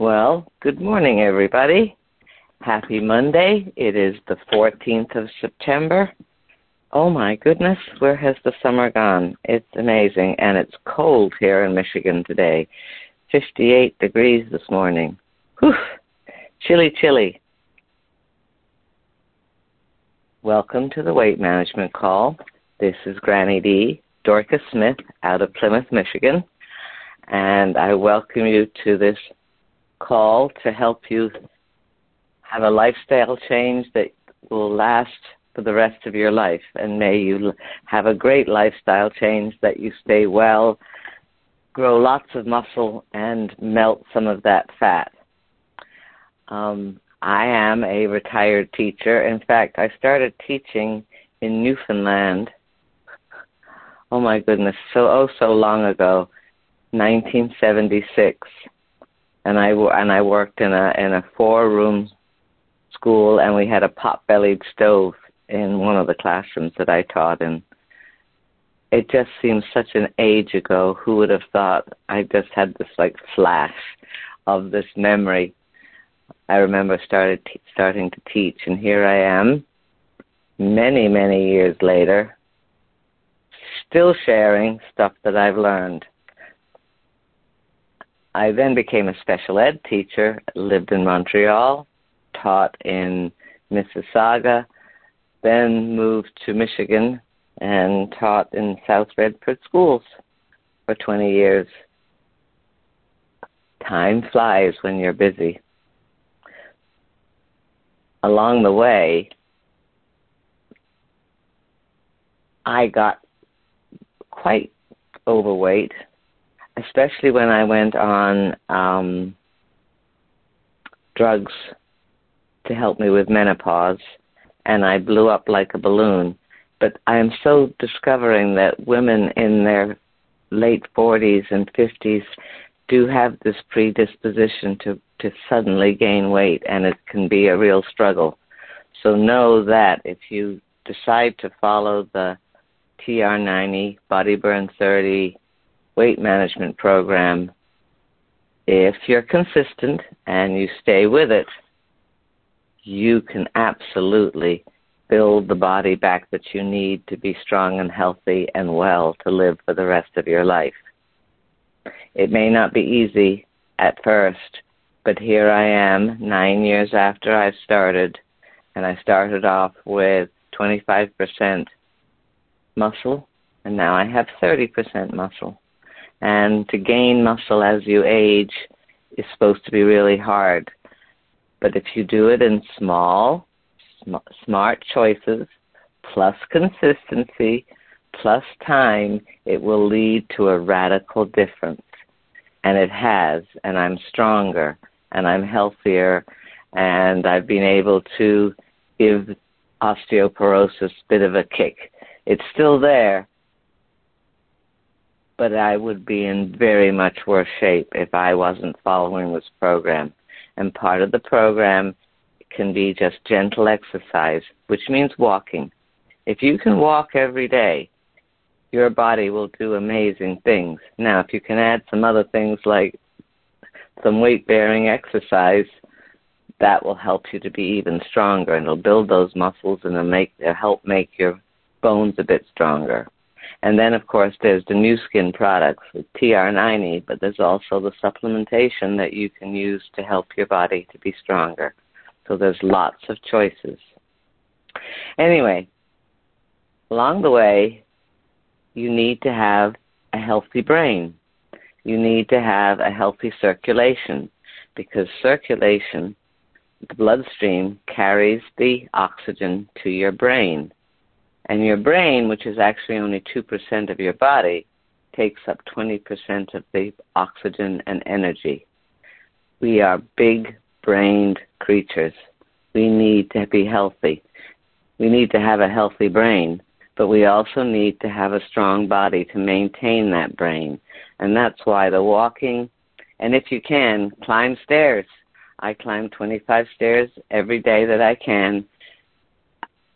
Well, good morning, everybody. Happy Monday. It is the 14th of September. Oh my goodness, where has the summer gone? It's amazing, and it's cold here in Michigan today. 58 degrees this morning. Whew, chilly, chilly. Welcome to the Weight Management Call. This is Granny D, Dorcas Smith out of Plymouth, Michigan, and I welcome you to this call to help you have a lifestyle change that will last for the rest of your life. And may you have a great lifestyle change that you stay well, grow lots of muscle, and melt some of that fat. Um, I am a retired teacher. In fact, I started teaching in Newfoundland. Oh my goodness, so oh so long ago, 1976 and I and I worked in a in a four room school, and we had a pot bellied stove in one of the classrooms that I taught in. It just seems such an age ago. Who would have thought? I just had this like flash of this memory. I remember started t- starting to teach, and here I am, many many years later, still sharing stuff that I've learned. I then became a special ed teacher, lived in Montreal, taught in Mississauga, then moved to Michigan and taught in South Redford schools for 20 years. Time flies when you're busy. Along the way, I got quite overweight especially when I went on um, drugs to help me with menopause, and I blew up like a balloon. But I am so discovering that women in their late 40s and 50s do have this predisposition to, to suddenly gain weight, and it can be a real struggle. So know that if you decide to follow the TR90, Body Burn 30, weight management program, if you're consistent and you stay with it, you can absolutely build the body back that you need to be strong and healthy and well to live for the rest of your life. It may not be easy at first, but here I am nine years after I started, and I started off with 25% muscle, and now I have 30% muscle. And to gain muscle as you age is supposed to be really hard. But if you do it in small, sm- smart choices, plus consistency, plus time, it will lead to a radical difference. And it has, and I'm stronger, and I'm healthier, and I've been able to give osteoporosis a bit of a kick. It's still there, but I would be in very much worse shape if I wasn't following this program. And part of the program can be just gentle exercise, which means walking. If you can walk every day, your body will do amazing things. Now, if you can add some other things like some weight bearing exercise, that will help you to be even stronger and it'll build those muscles and it'll make it'll help make your bones a bit stronger. And then, of course, there's the new Skin products with TR90, but there's also the supplementation that you can use to help your body to be stronger. So there's lots of choices. Anyway, along the way, you need to have a healthy brain. You need to have a healthy circulation because circulation, the bloodstream, carries the oxygen to your brain. And your brain, which is actually only 2% of your body, takes up 20% of the oxygen and energy. We are big brained creatures. We need to be healthy. We need to have a healthy brain, but we also need to have a strong body to maintain that brain. And that's why the walking, and if you can, climb stairs. I climb 25 stairs every day that I can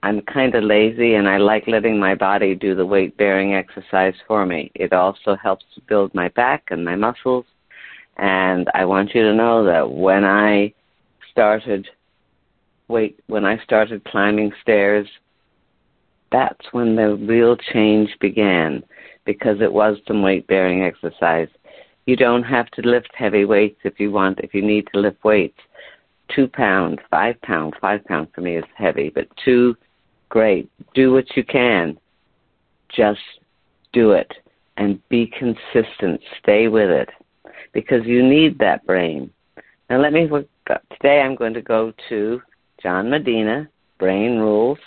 I'm kind of lazy and I like letting my body do the weight bearing exercise for me. It also helps to build my back and my muscles And I want you to know that when I started wait when I started climbing stairs, that's when the real change began because it was some weight bearing exercise. You don't have to lift heavy weights if you want, if you need to lift weights. Two pounds, five pounds, five pounds for me is heavy, but two, great. Do what you can. Just do it and be consistent. Stay with it because you need that brain. Now let me, today I'm going to go to John Medina, Brain Rules.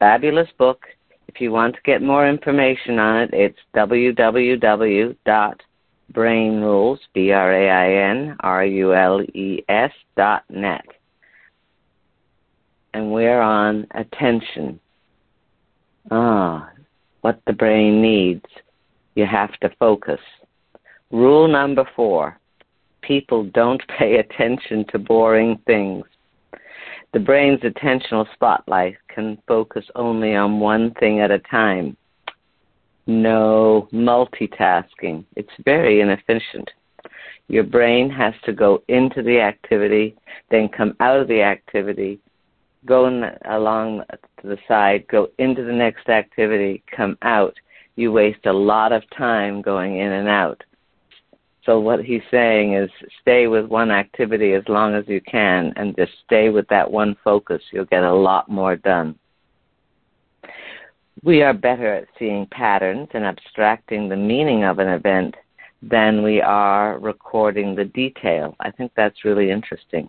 Fabulous book. If you want to get more information on it, it's www.brainrules, B-R-A-I-N-R-U-L-E-S dot net. And we're on attention. Ah, what the brain needs. You have to focus. Rule number four. People don't pay attention to boring things. The brain's attentional spotlight can focus only on one thing at a time. No multitasking. It's very inefficient. Your brain has to go into the activity, then come out of the activity, go along to the side, go into the next activity, come out. You waste a lot of time going in and out. So what he's saying is stay with one activity as long as you can and just stay with that one focus. You'll get a lot more done. We are better at seeing patterns and abstracting the meaning of an event than we are recording the detail. I think that's really interesting.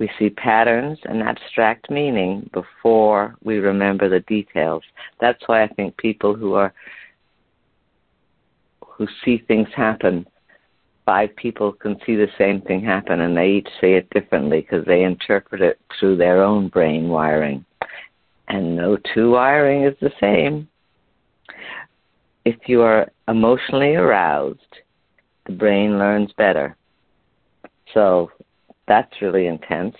We see patterns and abstract meaning before we remember the details. That's why I think people who are who see things happen five people can see the same thing happen and they each say it differently because they interpret it through their own brain wiring. And no two wiring is the same. If you are emotionally aroused, the brain learns better. So that's really intense.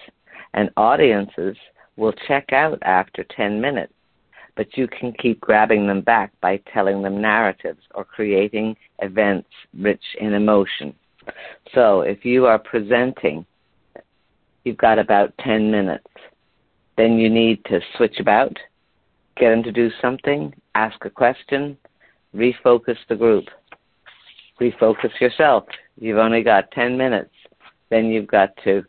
And audiences will check out after 10 minutes but you can keep grabbing them back by telling them narratives or creating events rich in emotion. So if you are presenting, you've got about 10 minutes. Then you need to switch about, get them to do something, ask a question, refocus the group, refocus yourself. You've only got 10 minutes. Then you've got to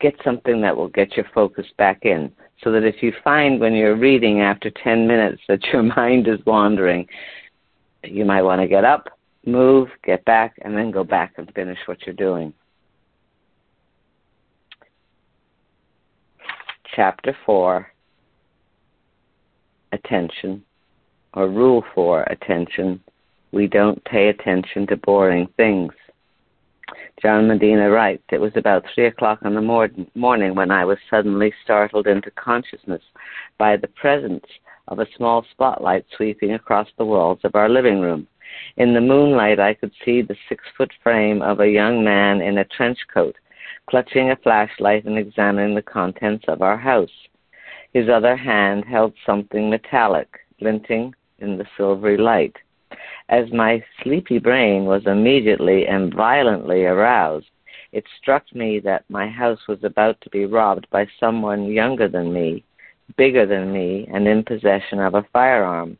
get something that will get your focus back in so that if you find when you're reading after 10 minutes that your mind is wandering, you might want to get up, move, get back, and then go back and finish what you're doing. Chapter 4 Attention, or Rule 4 Attention. We don't pay attention to boring things. John Medina writes, It was about three o'clock in the mor- morning when I was suddenly startled into consciousness by the presence of a small spotlight sweeping across the walls of our living room. In the moonlight, I could see the six foot frame of a young man in a trench coat, clutching a flashlight and examining the contents of our house. His other hand held something metallic, glinting in the silvery light. As my sleepy brain was immediately and violently aroused, it struck me that my house was about to be robbed by someone younger than me, bigger than me, and in possession of a firearm.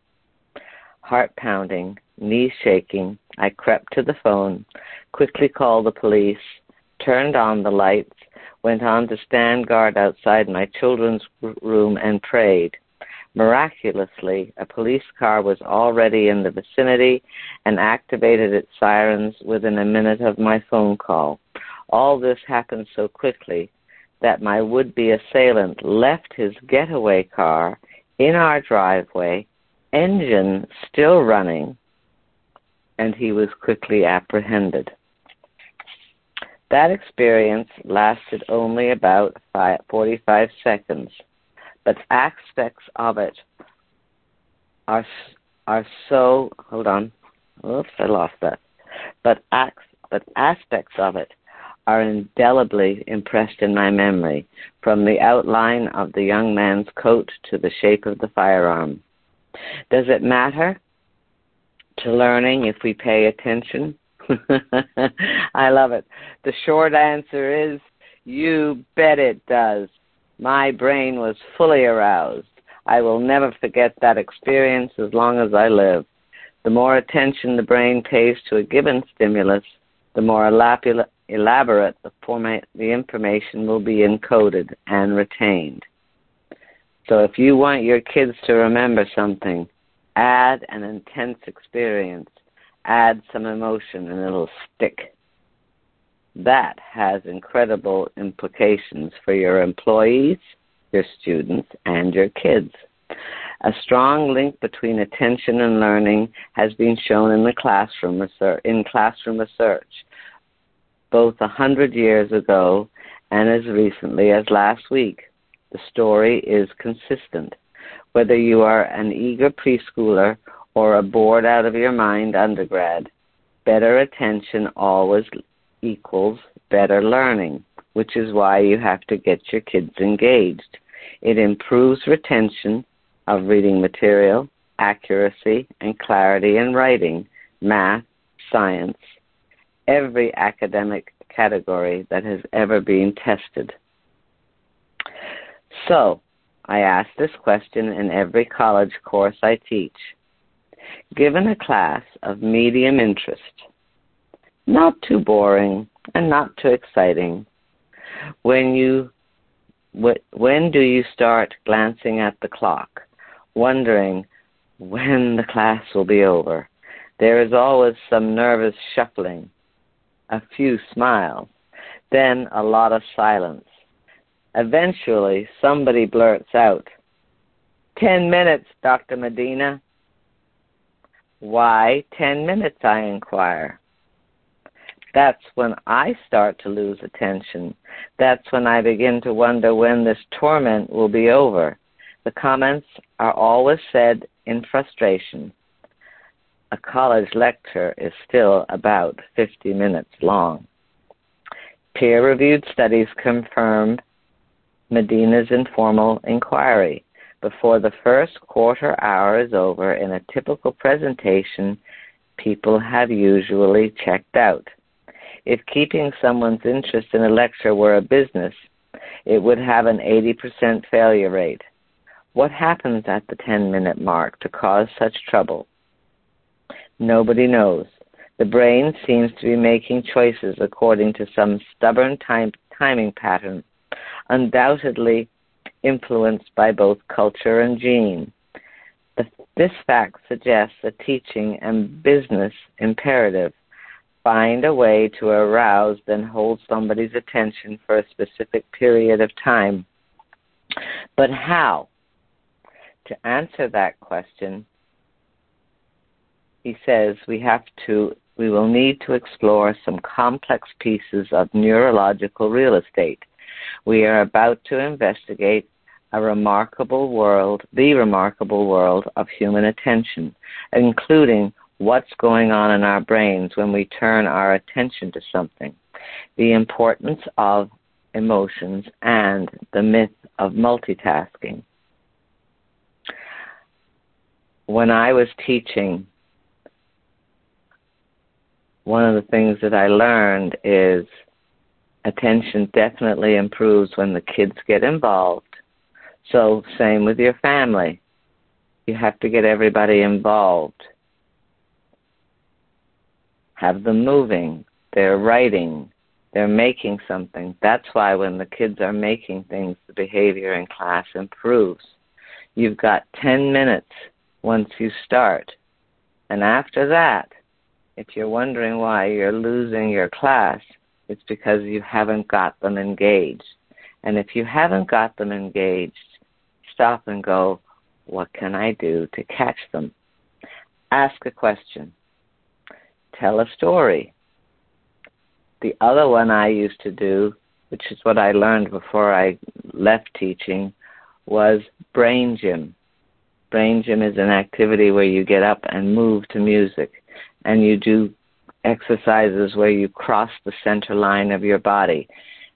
Heart pounding, knees shaking, I crept to the phone, quickly called the police, turned on the lights, went on to stand guard outside my children's room, and prayed. Miraculously, a police car was already in the vicinity and activated its sirens within a minute of my phone call. All this happened so quickly that my would be assailant left his getaway car in our driveway, engine still running, and he was quickly apprehended. That experience lasted only about 45 seconds but aspects of it are are so hold on oops i lost that but acts but aspects of it are indelibly impressed in my memory from the outline of the young man's coat to the shape of the firearm does it matter to learning if we pay attention I love it. The short answer is you bet it does. My brain was fully aroused. I will never forget that experience as long as I live. The more attention the brain pays to a given stimulus, the more elaborate the, the information will be encoded and retained. So if you want your kids to remember something, add an intense experience, add some emotion, and it'll stick. That has incredible implications for your employees, your students, and your kids. A strong link between attention and learning has been shown in the classroom research, in classroom research, both a hundred years ago and as recently as last week. The story is consistent. Whether you are an eager preschooler or a bored out of your mind undergrad, better attention always equals better learning, which is why you have to get your kids engaged. It improves retention of reading material, accuracy, and clarity in writing, math, science, every academic category that has ever been tested. So, I ask this question in every college course I teach. Given a class of medium interest, not too boring and not too exciting, when you when do you start glancing at the clock wondering when the class will be over. There is always some nervous shuffling, a few smiles, then a lot of silence. Eventually, somebody blurts out, Ten minutes, Dr. Medina. Why ten minutes, I inquire. That's when I start to lose attention. That's when I begin to wonder when this torment will be over. The comments are always said in frustration. A college lecture is still about 50 minutes long. Peer reviewed studies confirm Medina's informal inquiry. Before the first quarter hour is over in a typical presentation, people have usually checked out. If keeping someone's interest in a lecture were a business, it would have an 80% failure rate. What happens at the 10 minute mark to cause such trouble? Nobody knows. The brain seems to be making choices according to some stubborn time, timing pattern, undoubtedly influenced by both culture and gene. The, this fact suggests a teaching and business imperative. Find a way to arouse, then hold somebody's attention for a specific period of time. But how? to answer that question, he says we have to we will need to explore some complex pieces of neurological real estate. We are about to investigate a remarkable world, the remarkable world of human attention, including what's going on in our brains when we turn our attention to something, the importance of emotions, and the myth of multitasking when I was teaching, one of the things that I learned is attention definitely improves when the kids get involved. So, same with your family. You have to get everybody involved. Have them moving. They're writing. They're making something. That's why when the kids are making things, the behavior in class improves. You've got 10 minutes once you start. And after that, if you're wondering why you're losing your class, it's because you haven't got them engaged. And if you haven't got them engaged, stop and go, what can I do to catch them? Ask a question. Tell a story. The other one I used to do, which is what I learned before I left teaching, was brain gym. Brain gym is an activity where you get up and move to music and you do exercises where you cross the center line of your body.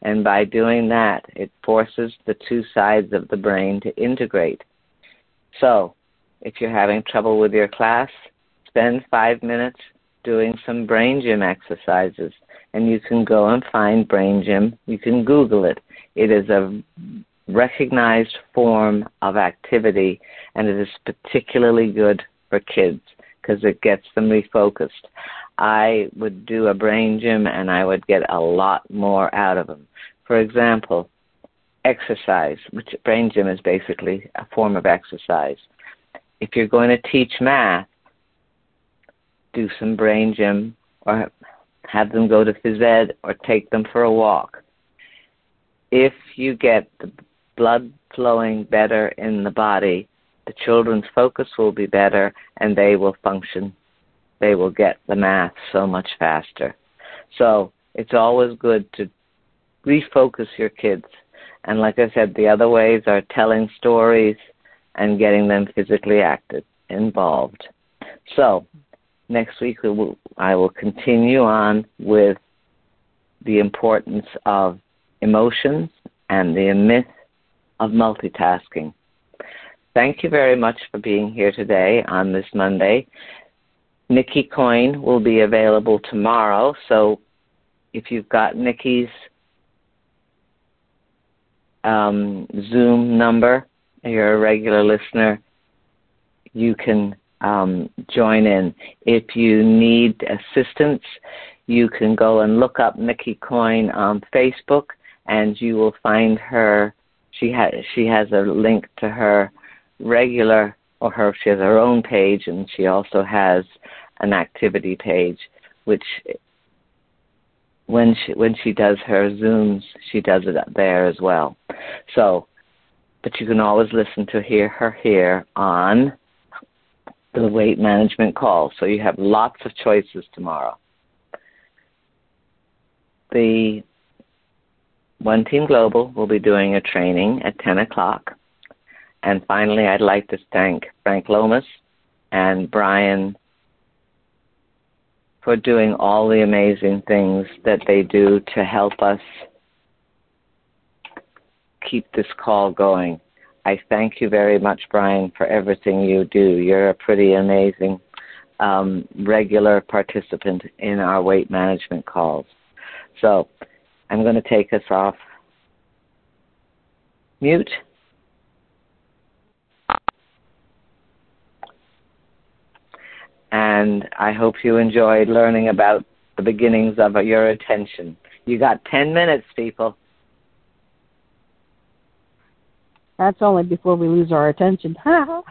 And by doing that, it forces the two sides of the brain to integrate. So, if you're having trouble with your class, spend five minutes doing some brain gym exercises. And you can go and find brain gym. You can Google it. It is a recognized form of activity and it is particularly good for kids because it gets them refocused. I would do a brain gym and I would get a lot more out of them. For example, exercise, which brain gym is basically a form of exercise. If you're going to teach math, do some brain gym or have them go to phys ed or take them for a walk. If you get the blood flowing better in the body, the children's focus will be better and they will function. They will get the math so much faster. So it's always good to refocus your kids. And like I said, the other ways are telling stories and getting them physically active, involved. So next week I will continue on with the importance of emotions and the myth of multitasking. Thank you very much for being here today on this Monday. Nikki Coin will be available tomorrow, so if you've got Nikki's um, Zoom number, you're a regular listener, you can um, join in. If you need assistance, you can go and look up Nikki Coin on Facebook, and you will find her. She has she has a link to her regular, or her she has her own page, and she also has an activity page, which when she when she does her zooms, she does it there as well. So, but you can always listen to hear her here on the weight management call. So you have lots of choices tomorrow. The One Team Global will be doing a training at 10 o'clock. And finally, I'd like to thank Frank Lomas and Brian for doing all the amazing things that they do to help us keep this call going. I thank you very much, Brian, for everything you do. You're a pretty amazing um, regular participant in our weight management calls. So I'm going to take us off mute. And I hope you enjoyed learning about the beginnings of your attention. You got 10 minutes, people. That's only before we lose our attention. oh,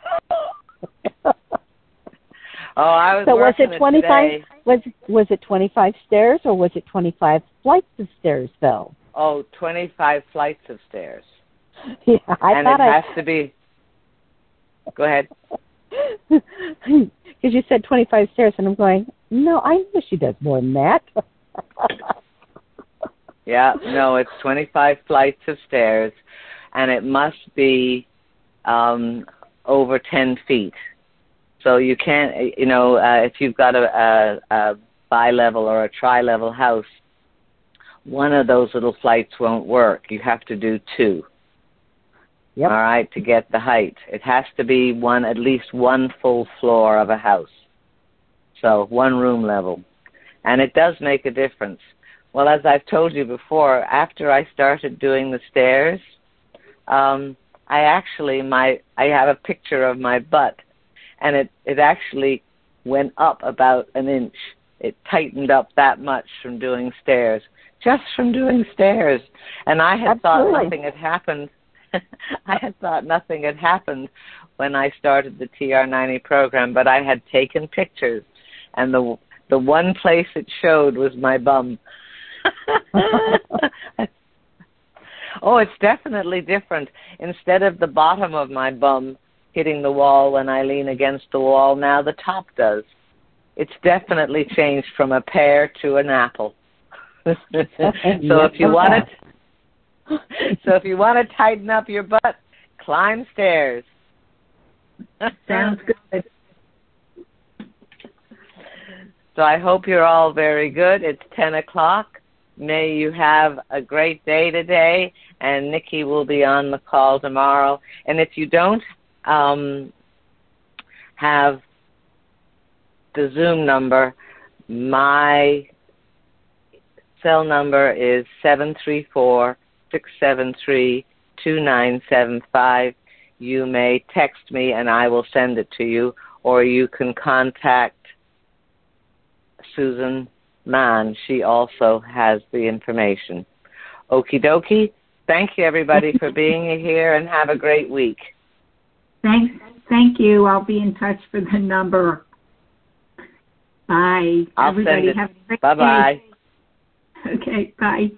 I was So was it twenty five? Was was it twenty five stairs or was it twenty five flights of stairs, Phil? Oh, 25 flights of stairs. Yeah, I and thought it I has to be. Go ahead. Because you said twenty five stairs, and I'm going. No, I know she does more than that. yeah, no, it's 25 flights of stairs and it must be um, over 10 feet. So you can't, you know, uh, if you've got a, a, a bi-level or a tri-level house, one of those little flights won't work. You have to do two. Yep. All right, to get the height. It has to be one, at least one full floor of a house. So one room level. And it does make a difference. Well, as I've told you before, after I started doing the stairs, um, I actually my I have a picture of my butt, and it it actually went up about an inch. It tightened up that much from doing stairs, just from doing stairs. And I had Absolutely. thought nothing had happened. I had thought nothing had happened when I started the TR90 program, but I had taken pictures, and the the one place it showed was my bum. Oh, it's definitely different. Instead of the bottom of my bum hitting the wall when I lean against the wall, now the top does. It's definitely changed from a pear to an apple. so if you want to, so if you want to tighten up your butt, climb stairs. Sounds good. So I hope you're all very good. It's ten o'clock. May you have a great day today, and Nikki will be on the call tomorrow. And if you don't um, have the Zoom number, My cell number is seven three four six seven three two nine seven five. You may text me and I will send it to you, or you can contact Susan Mann. She also has the information. Okie dokie. Thank you, everybody, for being here, and have a great week. Thanks. Thank you. I'll be in touch for the number. Bye. I'll Everybody have a great Bye bye. day. Okay. Bye.